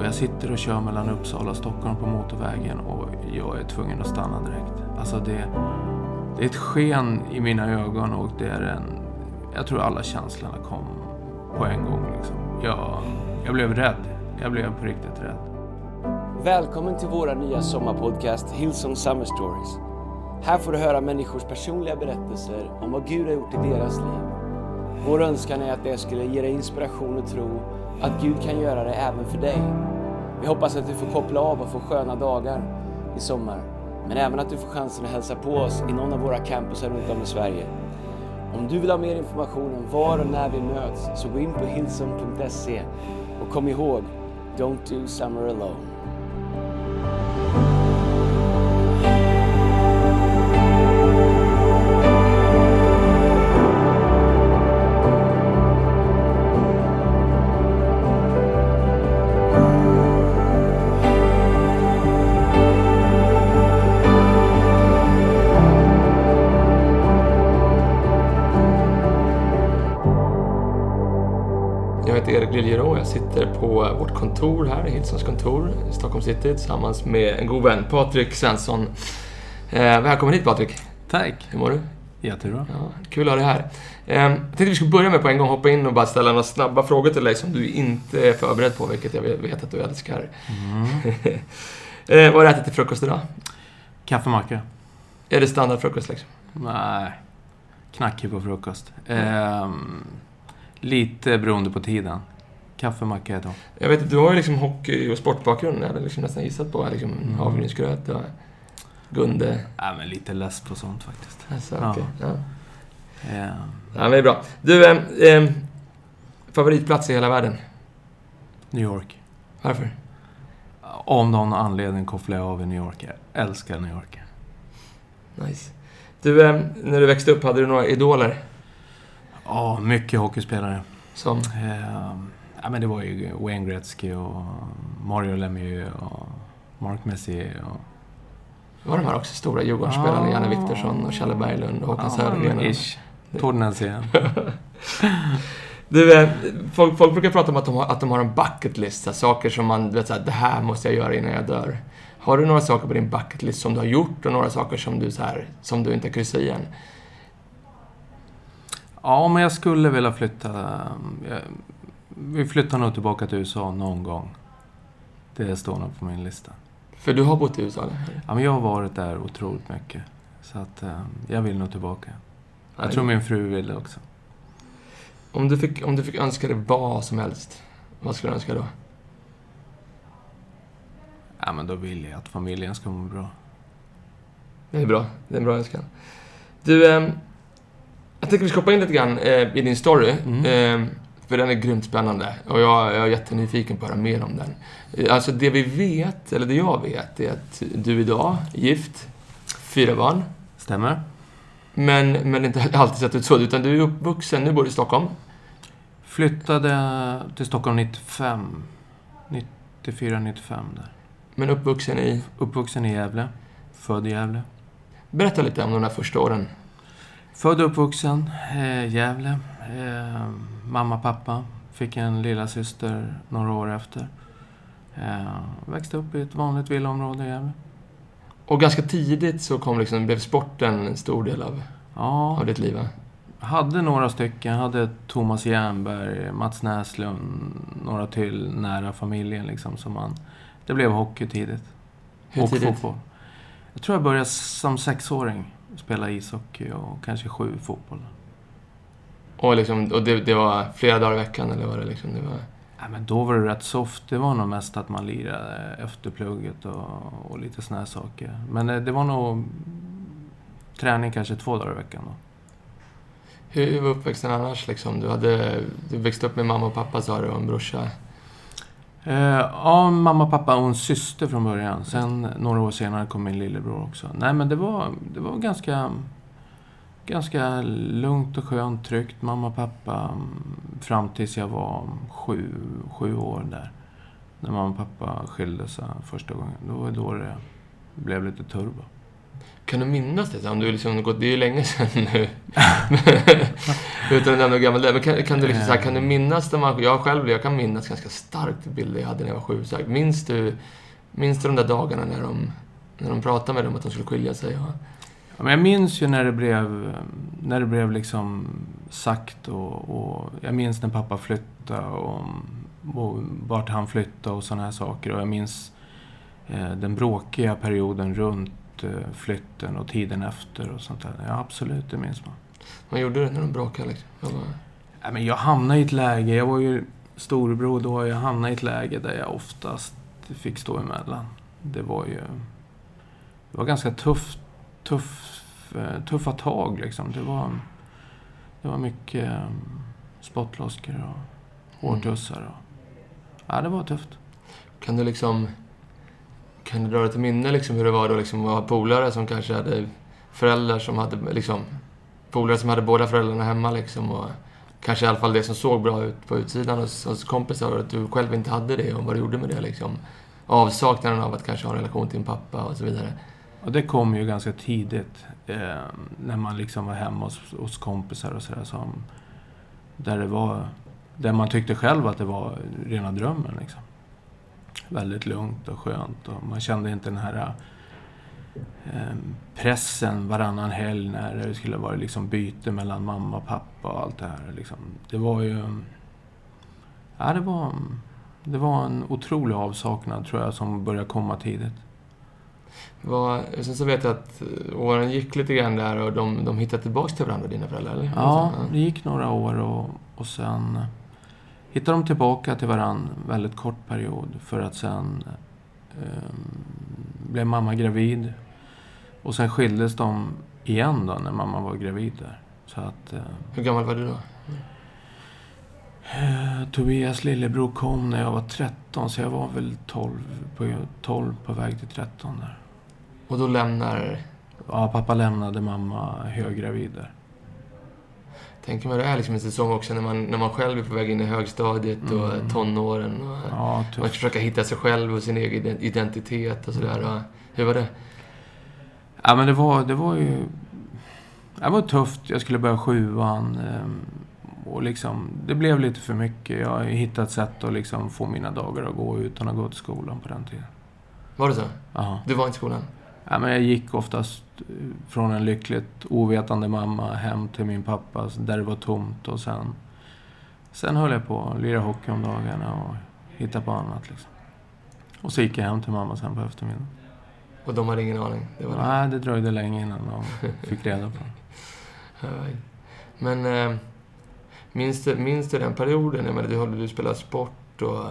Och jag sitter och kör mellan Uppsala och Stockholm på motorvägen och jag är tvungen att stanna direkt. Alltså det, det är ett sken i mina ögon och det är en... Jag tror alla känslorna kom på en gång liksom. Jag, jag blev rädd. Jag blev på riktigt rädd. Välkommen till våra nya sommarpodcast Hillsong Summer Stories. Här får du höra människors personliga berättelser om vad Gud har gjort i deras liv. Vår önskan är att det skulle ge dig inspiration och tro att Gud kan göra det även för dig. Vi hoppas att du får koppla av och få sköna dagar i sommar. Men även att du får chansen att hälsa på oss i någon av våra campusar runt om i Sverige. Om du vill ha mer information om var och när vi möts så gå in på hillsong.se och kom ihåg, don't do summer alone. Kontor här, Hillsons kontor i Stockholm city tillsammans med en god vän, Patrik Svensson. Eh, välkommen hit Patrik. Tack! Hur mår du? Jättebra. Ja, kul att ha dig här. Eh, jag tänkte vi skulle börja med på en gång hoppa in och bara ställa några snabba frågor till dig som du inte är förberedd på, vilket jag vet att du älskar. eh, vad har du ätit till frukost idag? Kaffemacka? Är det standardfrukost liksom? Nej. Knackig på frukost. Ehm, lite beroende på tiden. Kaffemacka är då. Jag vet att du har ju liksom hockey och sportbakgrund. Jag hade liksom nästan gissat på liksom havregrynsgröt och Gunde. Nej, men lite less på sånt faktiskt. Alltså, Ja. okej. ja. Ehm, Ja, men det är bra. Du, eh, eh, favoritplats i hela världen? New York. Varför? Om någon anledning kopplar jag av i New York. Jag älskar New York. Nice. Du, eh, när du växte upp, hade du några idoler? Ja, mycket hockeyspelare. Som? Ja, men det var ju Wayne Gretzky och Mario Lemieux och Mark Messier och... Var de här också stora Djurgårdsspelarna? Ja. Janne Viktorsson och Challe Berglund och Håkan Ja, Södergren? och- ish. Tordensen. Du, eh, folk, folk brukar prata om att de har, att de har en bucket list, så här, saker som man vet såhär, det här måste jag göra innan jag dör. Har du några saker på din bucket list som du har gjort och några saker som du, så här, som du inte kryssar i än? Ja, men jag skulle vilja flytta... Vi flyttar nog tillbaka till USA någon gång. Det står nog på min lista. För du har bott i USA, eller? Ja, men jag har varit där otroligt mycket. Så att eh, jag vill nog tillbaka. Jag Nej. tror min fru vill det också. Om du, fick, om du fick önska dig vad som helst, vad skulle du önska då? Ja, men då vill jag att familjen ska må bra. Det är bra. Det är en bra önskan. Du, ehm, jag tänker vi ska hoppa in lite grann eh, i din story. Mm. För den är grymt spännande och jag, jag är jättenyfiken på att höra mer om den. Alltså det vi vet, eller det jag vet, är att du idag är gift, fyra barn. Stämmer? Men, men inte alltid sett ut så, utan du är uppvuxen, nu bor du i Stockholm. Flyttade till Stockholm 95. 94, 95 där. Men uppvuxen i... Uppvuxen i Gävle. Född i Gävle. Berätta lite om de där första åren. Född och uppvuxen eh, Gävle. Eh, mamma, pappa. Fick en lilla syster några år efter. Eh, växte upp i ett vanligt villaområde i Gävle. Och ganska tidigt så kom liksom, blev sporten en stor del av, Ja, av ditt liv, va? hade några stycken. Hade Thomas Jernberg, Mats Näslund, några till nära familjen liksom. Som man, det blev hockey tidigt. Hur och tidigt? fotboll. Jag tror jag började som sexåring. Spela ishockey och kanske sju fotboll. Och, liksom, och det, det var flera dagar i veckan, eller var det liksom... Det var... Ja, men då var det rätt soft. Det var nog mest att man lirade efter plugget och, och lite såna här saker. Men eh, det var nog träning kanske två dagar i veckan då. Hur var uppväxten annars? Liksom? Du, hade, du växte upp med mamma och pappa, sa du, och en brorsa. Eh, ja, mamma, pappa och en syster från början. Sen några år senare kom min lillebror också. Nej, men det var, det var ganska, ganska lugnt och skönt, tryggt. Mamma, pappa, mm, fram tills jag var sju, sju år där. När mamma och pappa skilde sig första gången. Då var det då det blev lite turbo. Kan du minnas det? Om du liksom gått, det är ju länge sedan nu. Utan att nämna hur gammal det. Men kan, kan, du liksom, så här, kan du minnas när man... Jag själv, jag kan minnas ganska starkt bilder jag hade när jag var sju. Så här, minns, du, minns du de där dagarna när de, när de pratade med dem att de skulle skilja sig? Och... Men jag minns ju när det blev, när det blev liksom sagt och, och jag minns när pappa flyttade och, och vart han flyttade och sådana här saker. Och jag minns eh, den bråkiga perioden runt eh, flytten och tiden efter och sånt där. Ja, absolut, det minns man. Vad gjorde du när de bråkade? Liksom? Jag, bara... ja, men jag hamnade i ett läge, jag var ju storebror då, jag hamnade i ett läge där jag oftast fick stå emellan. Det var ju... Det var ganska tufft, tuff, eh, tuffa tag liksom. Det var, det var mycket um, spottloskor och hårtussar. Och, ja, det var tufft. Kan du liksom... Kan du dra dig till minne liksom hur det var då liksom att ha polare som kanske hade föräldrar som hade liksom... Polare som hade båda föräldrarna hemma liksom och kanske i alla fall det som såg bra ut på utsidan hos, hos kompisar och att du själv inte hade det och vad du gjorde med det liksom. Avsaknaden av att kanske ha en relation till din pappa och så vidare. Och det kom ju ganska tidigt. Eh, när man liksom var hemma hos, hos kompisar och sådär. Som, där det var... Där man tyckte själv att det var rena drömmen liksom. Väldigt lugnt och skönt och man kände inte den här eh, pressen varannan helg när det skulle vara liksom byte mellan mamma och pappa och allt det här. Liksom. Det var ju... Ja, det var, det var en otrolig avsaknad tror jag som började komma tidigt. Vad, sen så vet jag att åren gick lite grann där och de, de hittade tillbaka till varandra, dina föräldrar? Eller? Ja, det gick några år och, och sen hittade de tillbaka till varandra en väldigt kort period för att sen eh, blev mamma gravid. Och sen skildes de igen då när mamma var gravid där. Så att, eh, Hur gammal var du då? eh, Tobias lillebror kom när jag var 13 så jag var väl 12 på, 12 på väg till 13 där. Och då lämnar... Ja, pappa lämnade mamma höggravid där. Tänker man det är liksom en säsong också när man, när man själv är på väg in i högstadiet och Mm. tonåren. Och Ja, man försöka hitta sig själv och sin egen identitet och sådär. Och Hur var det? Ja, men det var, det var ju... Det var tufft. Jag skulle börja sjuan. ehm, Och liksom, det blev lite för mycket. Jag har hittat ett sätt att liksom få mina dagar att gå utan att gå till skolan på den tiden. Var det så? Jaha. Du var inte i skolan? Ja, men jag gick oftast eh, från en lyckligt ovetande mamma hem till min pappa där det var tomt och sen... Sen höll jag på att lira hockey om dagarna och hitta på annat liksom. Och så gick jag hem till mamma sen på eftermiddagen. Och de hade ingen aning? Det var det. Nej, det dröjde länge innan de fick reda på det. Men eh, minns, du, minns du den perioden? Jag menar, du, du spelar sport och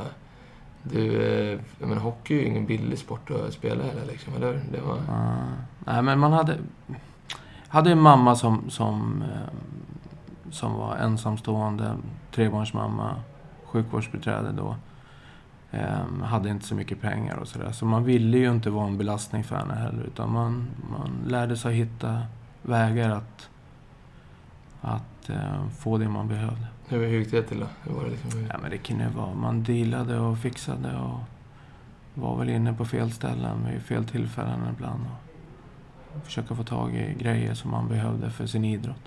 du... Eh, jag menar, hockey är ju ingen billig sport att spela heller liksom, eller hur? Det var... Ja. nej, men man hade... Hade en mamma som, som, eh, som var ensamstående, trebarnsmamma, sjukvårdsbiträde då. Eh, hade inte så mycket pengar och sådär. Så man ville ju inte vara en belastning för henne heller. Utan man, man lärde sig att hitta vägar att, att eh, få det man behövde. Hur, hur gick det till då? Hur var det liksom? Ja, men det kunde vara... Man dealade och fixade och var väl inne på fel ställen vid fel tillfällen ibland. Och försöka få tag i grejer som man behövde för sin idrott.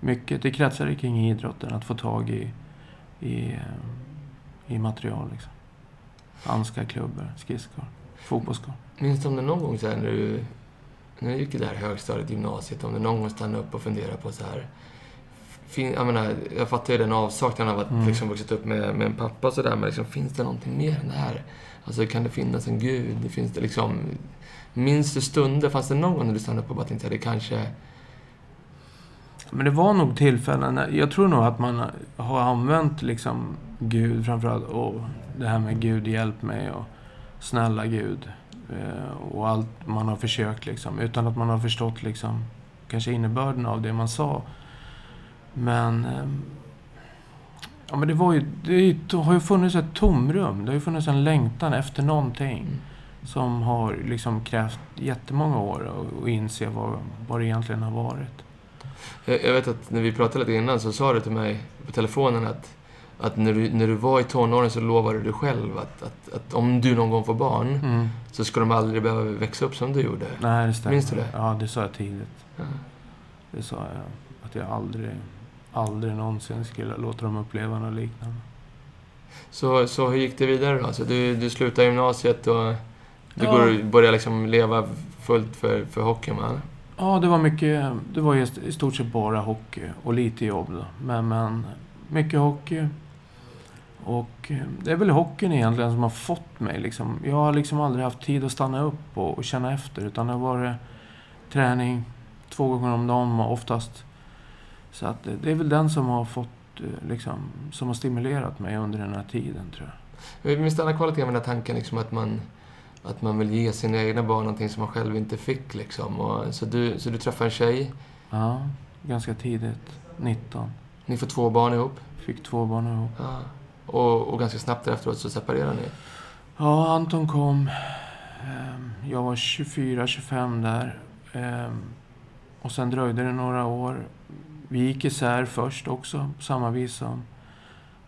Mycket, det kretsade kring idrotten, att få tag i, i, eh, i material. Liksom. Handskar, klubbor, skridskor, fotbollsskor. Minns du om det någon gång så här när du, när du gick i det här högstadiet, gymnasiet, om du någon gång stannade upp och funderade på så här... Fin, jag menar, jag fattar ju den avsaknaden av att Mm. liksom vuxit upp med, med en pappa och sådär, men liksom, finns det någonting mer än det här? Alltså, kan det finnas en gud? Finns det liksom... Minns du stunder? Fanns det någon gång när du stannade upp och bara tänkte att det kanske... Men det var nog tillfällen, när- jag tror nog att man har använt liksom Gud framförallt och det här med Gud hjälp mig och snälla Gud eh, och allt man har försökt liksom utan att man har förstått liksom kanske innebörden av det man sa. Men eh, ja men det var ju, det, har ju funnits ett tomrum, det har ju funnits en längtan efter någonting som har liksom krävt jättemånga år att inse vad, vad det egentligen har varit. Jag, jag vet att när vi pratade lite innan så sa du till mig på telefonen att, att när du, när du var i tonåren så lovade du själv att, att, att om du någon gång får barn Mm. så ska de aldrig behöva växa upp som du gjorde. Nej, det stämmer. Minns du det? Ja, det sa jag tidigt. Ja. Det sa jag. Att jag aldrig, aldrig någonsin skulle låta dem uppleva något liknande. Så, så hur gick det vidare då? Så du, du slutade gymnasiet och du Ja. går, börjar liksom leva fullt för, för hockeyn, va? Ja, det var mycket... Det var just i stort sett bara hockey och lite jobb då. Men, men mycket hockey. Och eh, det är väl hockeyn egentligen som har fått mig liksom. Jag har liksom aldrig haft tid att stanna upp och, och känna efter. Utan det har varit träning två gånger om dagen och oftast. Så att det, det är väl den som har fått eh, liksom, som har stimulerat mig under den här tiden tror jag. Vi stannar kvar lite grann den här tanken liksom att man, att man vill ge sina egna barn någonting som man själv inte fick. Liksom. Och, så, du, så du träffar en tjej, Ja, ganska tidigt. 19. ni får två barn ihop. Fick två barn ihop. Ja. Och, och ganska snabbt efteråt så separerar ni. Ja, Anton kom. Ehm, Jag var 24-25 där. Ehm, Och sen dröjde det några år. Vi gick isär först också, på samma vis som,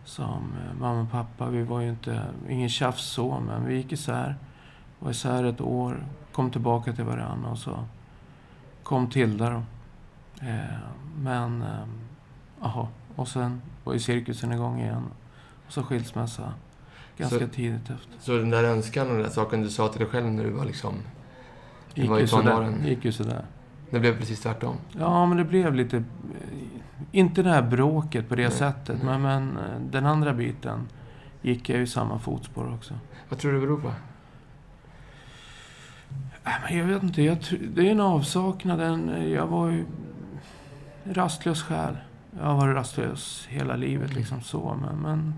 som eh, mamma och pappa. Vi var ju inte, ingen tjafs så, men vi gick isär. Var isär ett år, kom tillbaka till varandra och så kom Tilda då. Ehm, Men, ehm, jaha. Och sen var ju cirkusen igång igen. Och så skilsmässa. Ganska Så- tidigt efter. Så den där önskan och den där saken du sa till dig själv när du var liksom... Gick var ju, sådär, gick ju sådär. Det blev precis tvärtom. Ja, men det blev lite... eh, Inte det här bråket på det Nej, sättet, nej. men, men eh, den andra biten gick jag i samma fotspår också. Vad tror du det beror på? Äh, jag vet inte, jag, det är en avsaknad. En, jag var ju rastlös själ. Jag har varit rastlös hela livet, Mm. liksom så. Men, men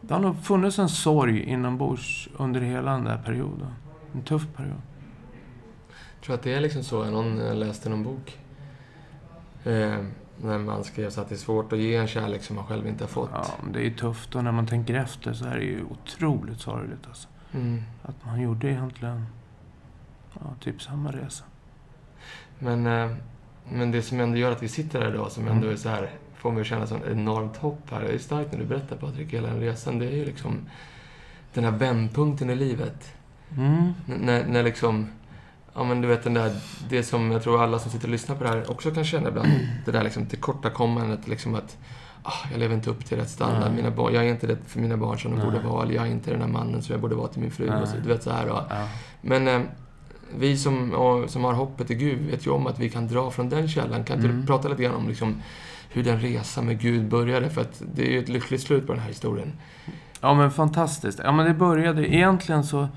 det har nog funnits en sorg inombords under hela den där perioden. En tuff period. Tror att det är liksom så. Någon jag läste någon bok. Eh, när man skrev så att det är svårt att ge en kärlek som man själv inte har fått. Ja, men det är ju tufft och när man tänker efter så är det ju otroligt sorgligt alltså. Mm. Att man gjorde egentligen ja, typ samma resa. Men, eh, men det som ändå gör att vi sitter här idag, som ändå Mm. är så här, får mig att känna sånt enormt hopp här. Det är starkt när du berättar Patrik, hela den resan. Det är ju liksom den här vändpunkten i livet. Mm. När, när liksom, ja men du vet den där, det som jag tror alla som sitter och lyssnar på det här också kan känna ibland. Det där liksom tillkortakommandet, liksom att ah, jag lever inte upp till rätt standard. Mina barn, jag är inte det för mina barn som de Nej. borde vara. Eller jag är inte den där mannen som jag borde vara till min fru. Och så, du vet så här. Och, men eh, vi som, och, som har hoppet i Gud vet ju om att vi kan dra från den källan. Kan inte Mm. du prata lite grann om liksom, hur den resan med Gud började? För att det är ju ett lyckligt slut på den här historien. ja, men fantastiskt. Ja, men det började... Egentligen så,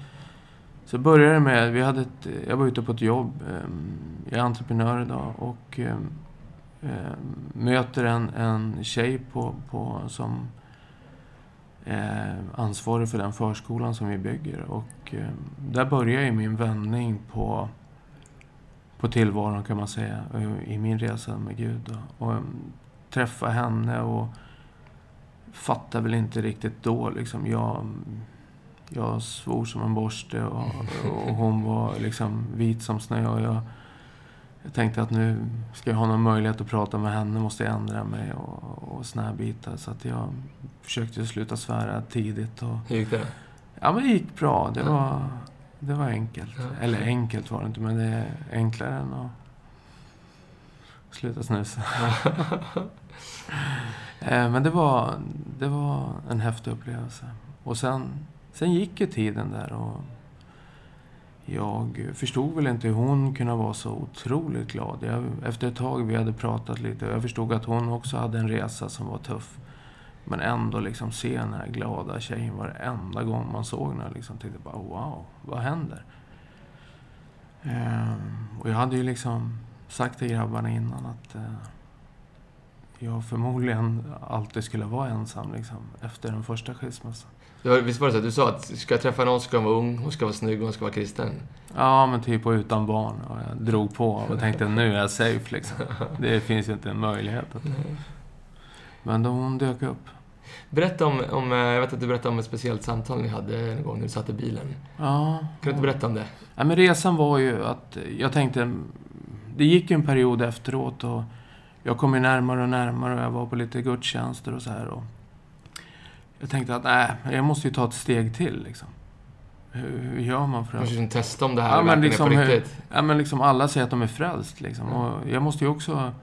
så började det med... Vi hade ett, jag var ute på ett jobb. Ehm, jag är entreprenör idag och ehm, ehm, möter en, en tjej på, på, som eh, är ansvarig för den förskolan som vi bygger. Och där börjar ju min vändning på, på tillvaron kan man säga. I min resa med Gud. då. Och träffa henne och fattar väl inte riktigt då liksom. Jag, jag svor som en borste och, och hon var liksom vit som snö. Och jag, jag tänkte att nu ska jag ha någon möjlighet att prata med henne, måste jag ändra mig och, och såna här bitar. Så att jag försökte sluta svära tidigt. Och, Hur gick det? ja, men det gick bra. Det var, det var enkelt. Ja. Eller enkelt var det inte, men det är enklare än att sluta snusa. Eh, Men det var, det var en häftig upplevelse. Och sen, sen gick ju tiden där och jag förstod väl inte hur hon kunde vara så otroligt glad. Jag, efter ett tag vi hade pratat lite och jag förstod att hon också hade en resa som var tuff. Men ändå liksom se den här glada tjejen varenda gång man såg henne. Liksom tänkte bara wow, vad händer? Ehm, och jag hade ju liksom sagt till grabbarna innan att eh, jag förmodligen alltid skulle vara ensam liksom, efter den första skilsmässan. Var- Visst var det så att du sa att ska jag träffa någon ska hon vara ung, hon ska vara snygg och hon ska vara kristen? Ja, men typ och utan barn. Och jag drog på och tänkte nu är jag safe liksom. Det finns ju inte en möjlighet. Att... Men då hon dök upp. Berätta om, om, eh, jag vet att du berättade om ett speciellt samtal ni hade en gång när du satt i bilen. Ja. Kan du inte berätta om det? Ja, men resan var ju att jag tänkte... Det gick ju en period efteråt och jag kom ju närmare och närmare och jag var på lite gudstjänster och så här. Och jag tänkte att nej, jag måste ju ta ett steg till liksom. Hur, hur gör man för att... Kanske liksom testa om det här Ja, men liksom, är på hur- riktigt. Ja, men liksom alla säger att de är frälst liksom. Mm. Och jag måste ju också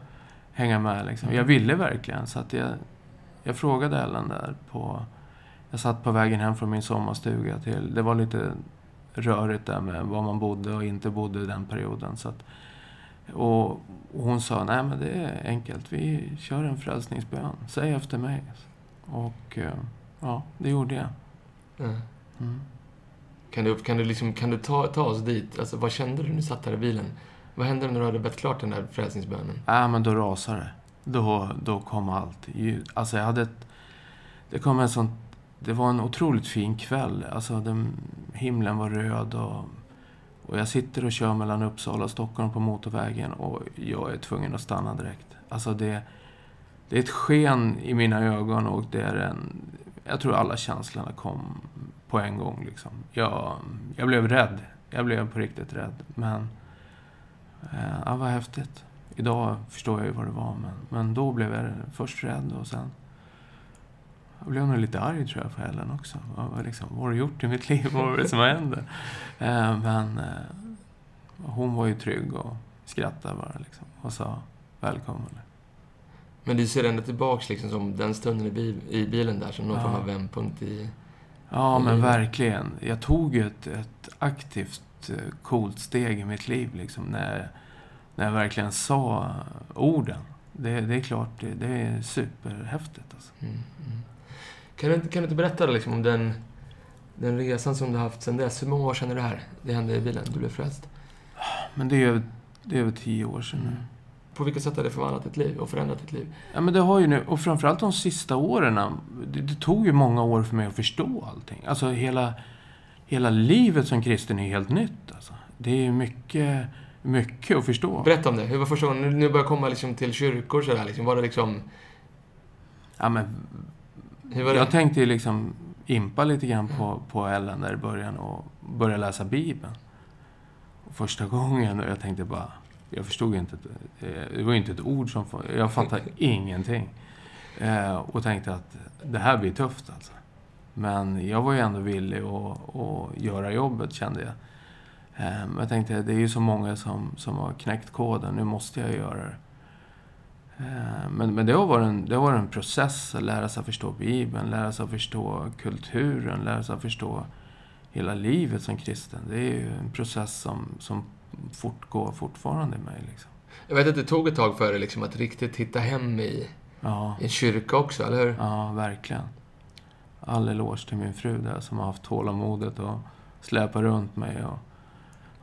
hänga med liksom. Jag ville verkligen. Så att jag, jag frågade Ellen där på... Jag satt på vägen hem från min sommarstuga till... Det var lite rörigt där med var man bodde och inte bodde den perioden. Så att, och, och hon sa, nej men det är enkelt. Vi kör en frälsningsbön. Säg efter mig. Och eh, ja, det gjorde jag. Ja. Mm. Kan du, kan du, liksom, kan du ta, ta oss dit? Alltså, vad kände du när du satt där i bilen? Vad hände när du hade bett klart den där frälsningsbönen? Ja, men då rasade det. Då, då kom allt. Alltså jag hade ett... Det kom en sån... Det var en otroligt fin kväll. Alltså den, himlen var röd och, och jag sitter och kör mellan Uppsala och Stockholm på motorvägen och jag är tvungen att stanna direkt. Alltså det, det är ett sken i mina ögon och det är en... Jag tror alla känslorna kom på en gång liksom. Jag, jag blev rädd. Jag blev på riktigt rädd. Men... Eh, ja, vad häftigt. Idag förstår jag ju vad det var, men, men då blev jag först rädd och sen... Jag blev nog lite arg tror jag på Ellen också. Vad, liksom, vad har du gjort i mitt liv? Vad är det som händer? Eh, men eh, hon var ju trygg och skrattade bara liksom. Och sa välkommen. Men du ser ändå tillbaks liksom som den stunden i, bil, i bilen där som någon Ja. form av vändpunkt i... Ja, men Mm. verkligen. Jag tog ju ett, ett aktivt, eh, coolt steg i mitt liv liksom, när, när jag verkligen sa orden. Det, det är klart, det, det är superhäftigt. Alltså. Mm, mm. Kan, du, inte- kan du inte berätta liksom, om den, den resan som du har haft sedan dess? Hur många år sedan är det här? Det hände i bilen, du blev frälst. Men det är över, det är över tio år sedan nu. På vilket sätt har det förvandlat ditt liv och förändrat ditt liv? Ja, men det har ju nu, och framförallt de sista åren, det, det tog ju många år för mig att förstå allting. Alltså hela, hela livet som kristen är helt nytt. Alltså. Det är ju mycket, mycket att förstå. Berätta om det. Hur var första gången? Nu- börjar jag komma liksom till kyrkor sådär. Liksom. Var det liksom... Ja, men? Jag tänkte ju liksom impa lite grann på, på Ellen där i början och börja läsa Bibeln. Första gången, och jag tänkte bara... Jag förstod inte... ett- Det var ju inte ett ord som... Jag fattade ingenting. Eh, och tänkte att det här blir tufft alltså. Men jag var ju ändå villig att, att göra jobbet, kände jag. Eh, jag tänkte, det är ju så många som, som har knäckt koden. Nu måste jag göra det. Eh, Men, men det, har varit en, det har varit en process att lära sig att förstå Bibeln, lära sig att förstå kulturen, lära sig att förstå hela livet som kristen. Det är ju en process som, som fortgår fortfarande i mig. Liksom. Jag vet att det tog ett tag för dig liksom, att riktigt hitta hem i, Ja, i en kyrka också, eller hur? ja, verkligen. All eloge till min fru där som har haft tålamodet och släpa runt mig och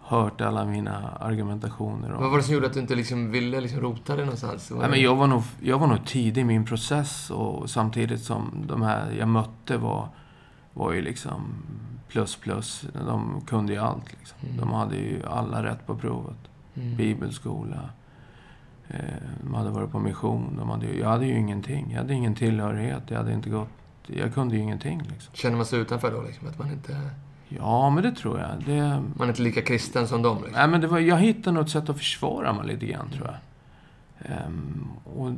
hört alla mina argumentationer. om- Vad var det som gjorde att du inte liksom ville liksom rota dig någonstans? Nej, men jag, var nog, jag var nog tidig i min process och samtidigt som de här jag mötte var, var ju liksom plus plus. De kunde ju allt. Liksom. Mm. De hade ju alla rätt på provet. Mm. Bibelskola. Eh, de hade varit på mission. De hade jag hade ju ingenting. Jag hade ingen tillhörighet. Jag hade inte gått... Jag kunde ju ingenting liksom. Känner man sig utanför då, liksom? Att man inte... Ja, men det tror jag. Det, Man är inte lika kristen som dem, liksom? Nej, men det var, jag hittade nog ett sätt att försvara mig lite grann, tror jag. Ehm, och,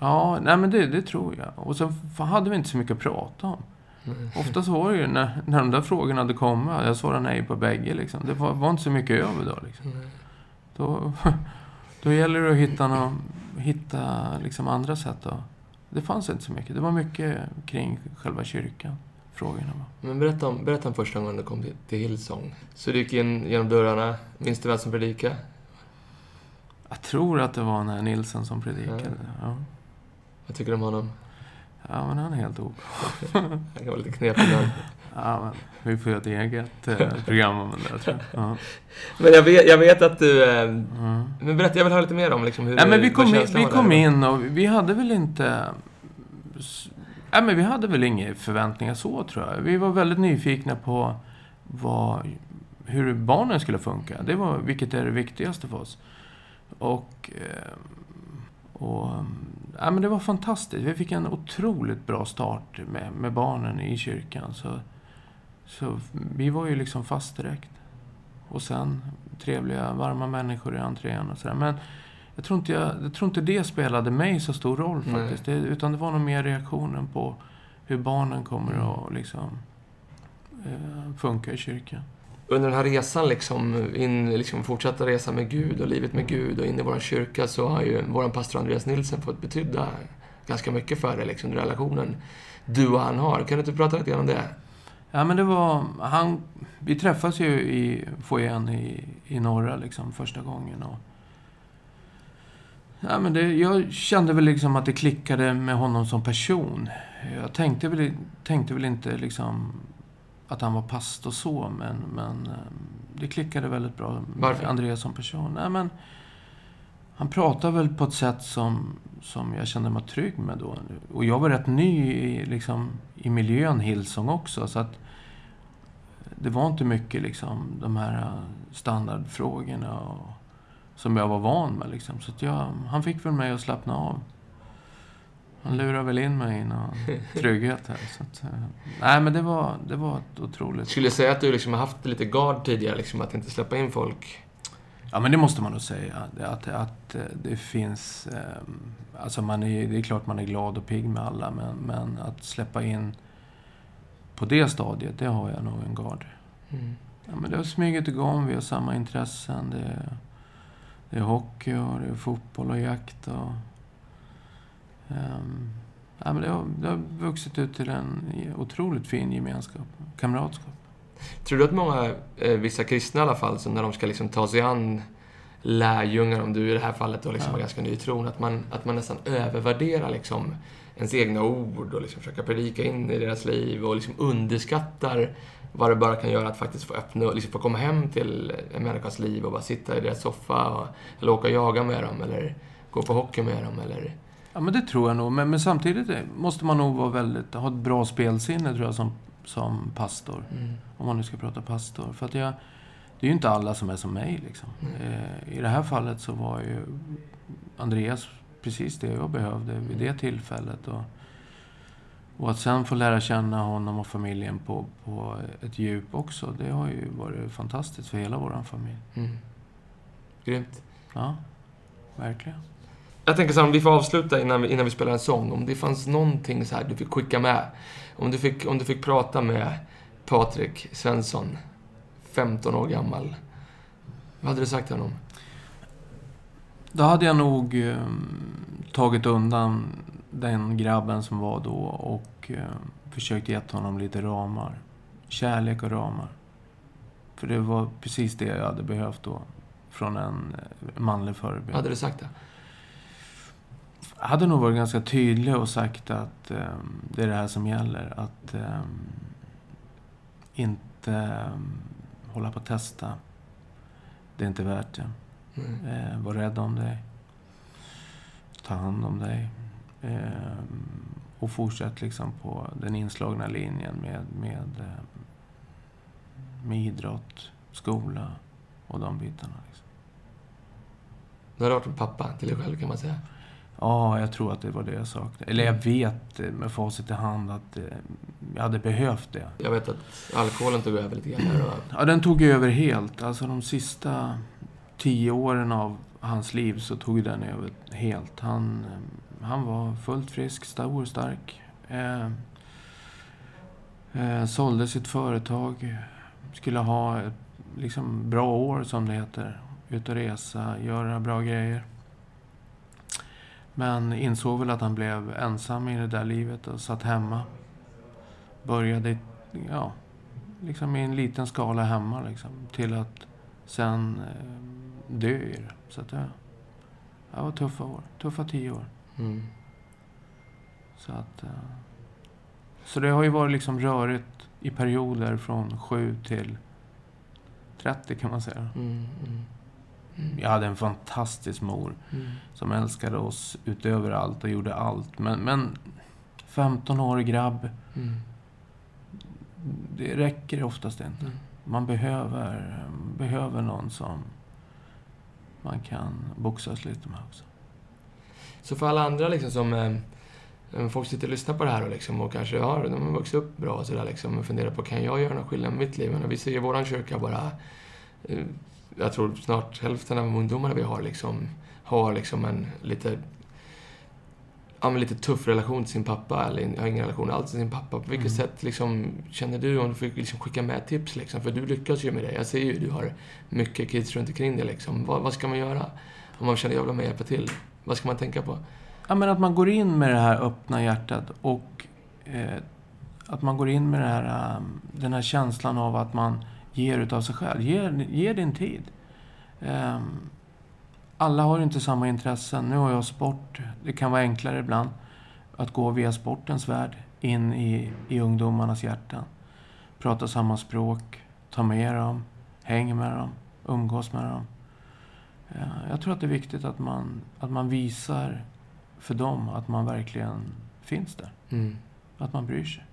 ja, nej men det, det tror jag. Och så f- hade vi inte så mycket att prata om. Mm. Oftast var det ju när, när de där frågorna hade kommit, jag svarade nej på bägge liksom. Det var, var inte så mycket över då liksom. Mm. Då, då gäller det att hitta, någon, hitta liksom andra sätt då. Det fanns inte så mycket. Det var mycket kring själva kyrkan, frågorna. Men berätta om, berätta om första gången du kom till, till Hillsong. Så du gick in genom dörrarna. Minns du vem som predikade? Jag tror att det var när Nilsen som predikade. Ja, Vad tycker du om honom? ja men han är helt ok. Han kan vara lite knepig ibland. Ja, men vi får göra ett eget eh, program om det där, tror jag. Ja. Men jag vet, jag vet att du... Eh, Mm. men berätta, jag vill höra lite mer om liksom, hur Ja, men vi kom, in, vi kom in och vi hade väl inte... Nej, men vi hade väl inga förväntningar så, tror jag. Vi var väldigt nyfikna på vad, hur barnen skulle funka. Det var, vilket är det viktigaste för oss. Och... Eh, och ja, men det var fantastiskt. Vi fick en otroligt bra start med, med barnen i kyrkan. Så, så vi var ju liksom fast direkt. Och sen trevliga, varma människor i entrén och sådär. Men jag tror, inte jag, jag tror inte det spelade mig så stor roll Nej. faktiskt. Det, utan det var nog mer reaktionen på hur barnen kommer att liksom, eh, funka i kyrkan. Under den här resan, liksom, in, liksom fortsätta resa med Gud och livet med Gud och in i vår kyrka så har ju vår pastor Andreas Nilsson fått betyda ganska mycket för dig, liksom, relationen du och han har. Kan du inte prata lite grann om det? Ja, men det var... Han, vi träffades ju i foajén i, i norra liksom, första gången. Och, ja, men det, jag kände väl liksom att det klickade med honom som person. Jag tänkte väl, tänkte väl inte liksom att han var pastor så, men, men eh, det klickade väldigt bra med Varför? Andreas som person. Nej, men, han pratade väl på ett sätt som, som jag kände mig trygg med då. Och jag var rätt ny i, liksom, i miljön Hillsong också. Så att det var inte mycket liksom, de här standardfrågorna och, som jag var van med. Liksom. Så att jag, han fick väl mig att slappna av. Han lurade väl in mig i någon trygghet här. Så att, eh, nej, men det var, det var ett otroligt... Skulle du säga att du liksom har haft lite gard tidigare, liksom, att inte släppa in folk? Ja, men det måste man nog säga. Att, att det finns... Alltså man är, det är klart man är glad och pigg med alla, men, men att släppa in på det stadiet, det har jag nog en gard. Mm. Ja, men det har smugit igång. Vi har samma intressen. Det det är hockey och det är fotboll och jakt. Och, um, ja, men det, har, det har vuxit ut till en otroligt fin gemenskap, kamratskap. Tror du att många, eh, vissa kristna i alla fall, så när de ska liksom ta sig an lärjungar, om du i det här fallet då liksom Ja. ganska ny i tron, att man, att man nästan övervärderar liksom ens egna ord och liksom försöka predika in i deras liv och liksom underskattar vad det bara kan göra att faktiskt få öppna liksom få komma hem till en människas liv och bara sitta i deras soffa och, eller åka och jaga med dem eller gå på hockey med dem eller... Ja, men det tror jag nog. Men, men samtidigt måste man nog vara väldigt, ha ett bra spelsinne, tror jag, som, som pastor. Mm. Om man nu ska prata pastor. För att jag, det är ju inte alla som är som mig. Liksom. Eh, I det här fallet så var ju Andreas precis det jag behövde vid det tillfället. Och, och att sen få lära känna honom och familjen på, på ett djup också, det har ju varit fantastiskt för hela vår familj. Mm. Grymt. Ja, verkligen. Jag tänker så här, om vi får avsluta innan vi, innan vi spelar en sång. Om det fanns någonting så här du fick skicka med. Om du fick, om du fick prata med Patrik Svensson, 15 år gammal. Vad hade du sagt till honom? Då hade jag nog eh, tagit undan den grabben som var då och eh, försökt ge honom lite ramar. Kärlek och ramar. För det var precis det jag hade behövt då. Från en eh, manlig förebild. Hade du sagt då? Jag hade nog varit ganska tydlig och sagt att eh, det är det här som gäller. Att eh, inte eh, hålla på att testa. Det är inte värt det. Mm. Eh, var rädd om dig. Ta hand om dig. Eh, och fortsätt liksom på den inslagna linjen med, med, eh, med idrott, skola och de bitarna. Liksom. Du hade varit en pappa till dig själv kan man säga. Ja, jag tror att det var det jag saknade. Eller jag vet eh, med facit i hand att eh, jag hade behövt det. Jag vet att alkoholen tog över lite grann och... Ja, den tog över helt. Alltså de sista tio åren av hans liv så tog den över helt. Han, han var fullt frisk, stor, stark. Eh, eh, sålde sitt företag. Skulle ha ett liksom, bra år, som det heter. Ut och resa, göra bra grejer. Men insåg väl att han blev ensam i det där livet och satt hemma. Började, ja, liksom i en liten skala hemma liksom, till att sen eh, dö i det. Så att det, det var tuffa år. Tuffa tio år. Mm. Så att... Eh, så det har ju varit liksom rörigt i perioder från 7 till 30 kan man säga. Mm, mm, mm. Jag hade en fantastisk mor Mm. som älskade oss utöver allt och gjorde allt. Men, men 15-årig grabb, Mm. det räcker oftast inte. Mm. Man behöver, behöver någon som man kan boxas lite med också. Så för alla andra liksom som... Eh, eh, folk sitter och lyssnar på det här och, liksom, och kanske har, de har vuxit upp bra och sådär liksom, och funderar på kan jag göra någon skillnad med mitt liv? Men vi ser i våran kyrka bara... Eh, jag tror snart hälften av ungdomarna vi har liksom, har liksom en lite ja, men lite tuff relation till sin pappa, eller har ingen relation alls till sin pappa. På vilket Mm. sätt liksom, känner du om du fick liksom skicka med tips? Liksom? För du lyckas ju med det. Jag ser ju du har mycket kids runt omkring dig. Liksom. Vad, vad ska man göra? Om man känner jag vill ha med och hjälpa till. Vad ska man tänka på? Ja, men att man går in med det här öppna hjärtat och eh, att man går in med det här, um, den här känslan av att man ger utav sig själv. Ge, ge din tid. Ehm, alla har inte samma intressen. Nu har jag sport. Det kan vara enklare ibland att gå via sportens värld in i, i ungdomarnas hjärtan. Prata samma språk, ta med dem, häng med dem, umgås med dem. Jag tror att det är viktigt att man, att man visar för dem att man verkligen finns där. Mm. Att man bryr sig.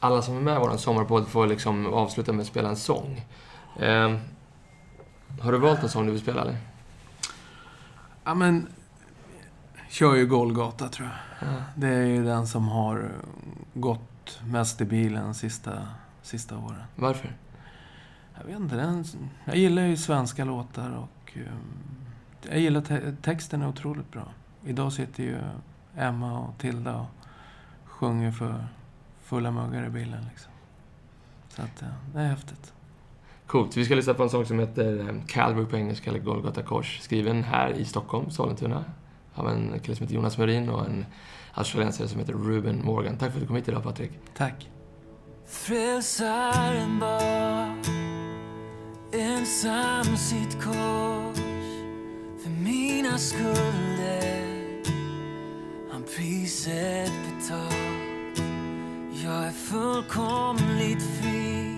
Alla som är med i vår sommarpodd får liksom avsluta med att spela en sång. Eh, har du valt en sång du vill spela, eller? Ja, men... Kör ju Golgata, tror jag. Ja. Det är ju den som har gått mest i bilen sista, sista åren. Varför? Jag vet inte, den, jag gillar ju svenska låtar och... eh, Jag gillar te- texten är otroligt bra. Idag sitter ju Emma och Tilda och sjunger för fulla muggar i bilen liksom. Så att, eh, det är häftigt. Coolt. Vi ska lyssna på en sång som heter eh, Calvary på engelska, eller Golgata Kors. Skriven här i Stockholm, Sollentuna. Av en kille som heter Jonas Murin och en australiensare som heter Ruben Morgan. Tack för att du kom hit idag, Patrik. Tack. Frälsaren bar ensam sitt kors för mina skulder. Han priset betalt. Jag är fullkomligt fri.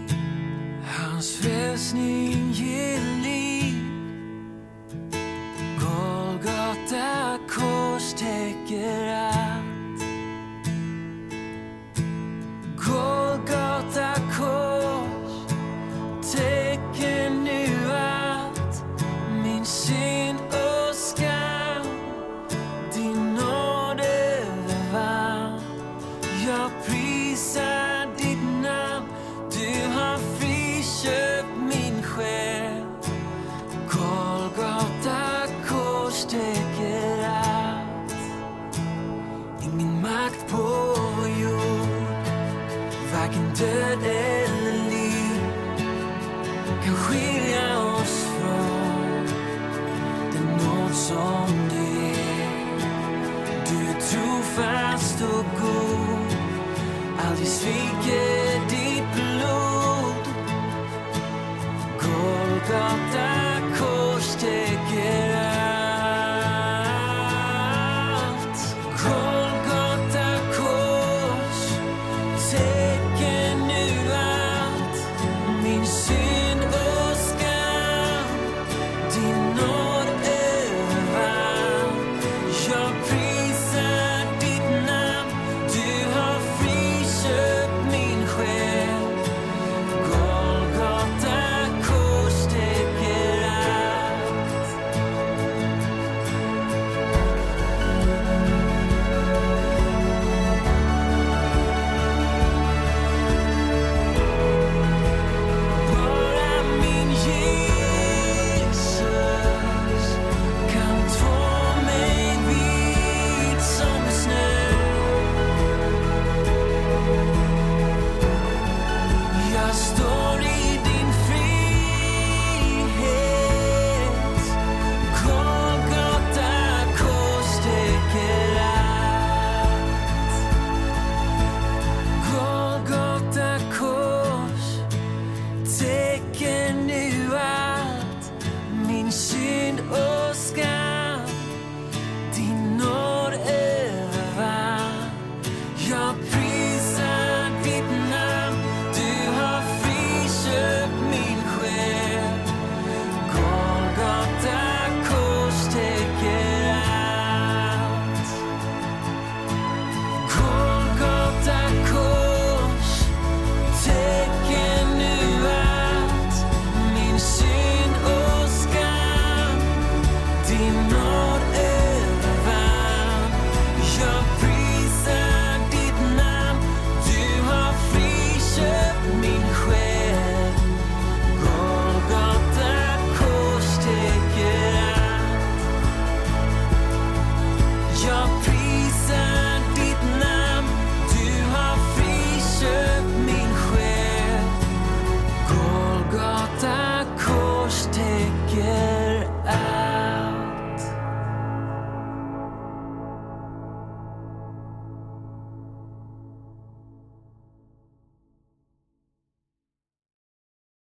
Hans frälsning ger Varken död eller liv kan skilja oss från den nåd som du ger. Du är trofast och god, aldrig sviker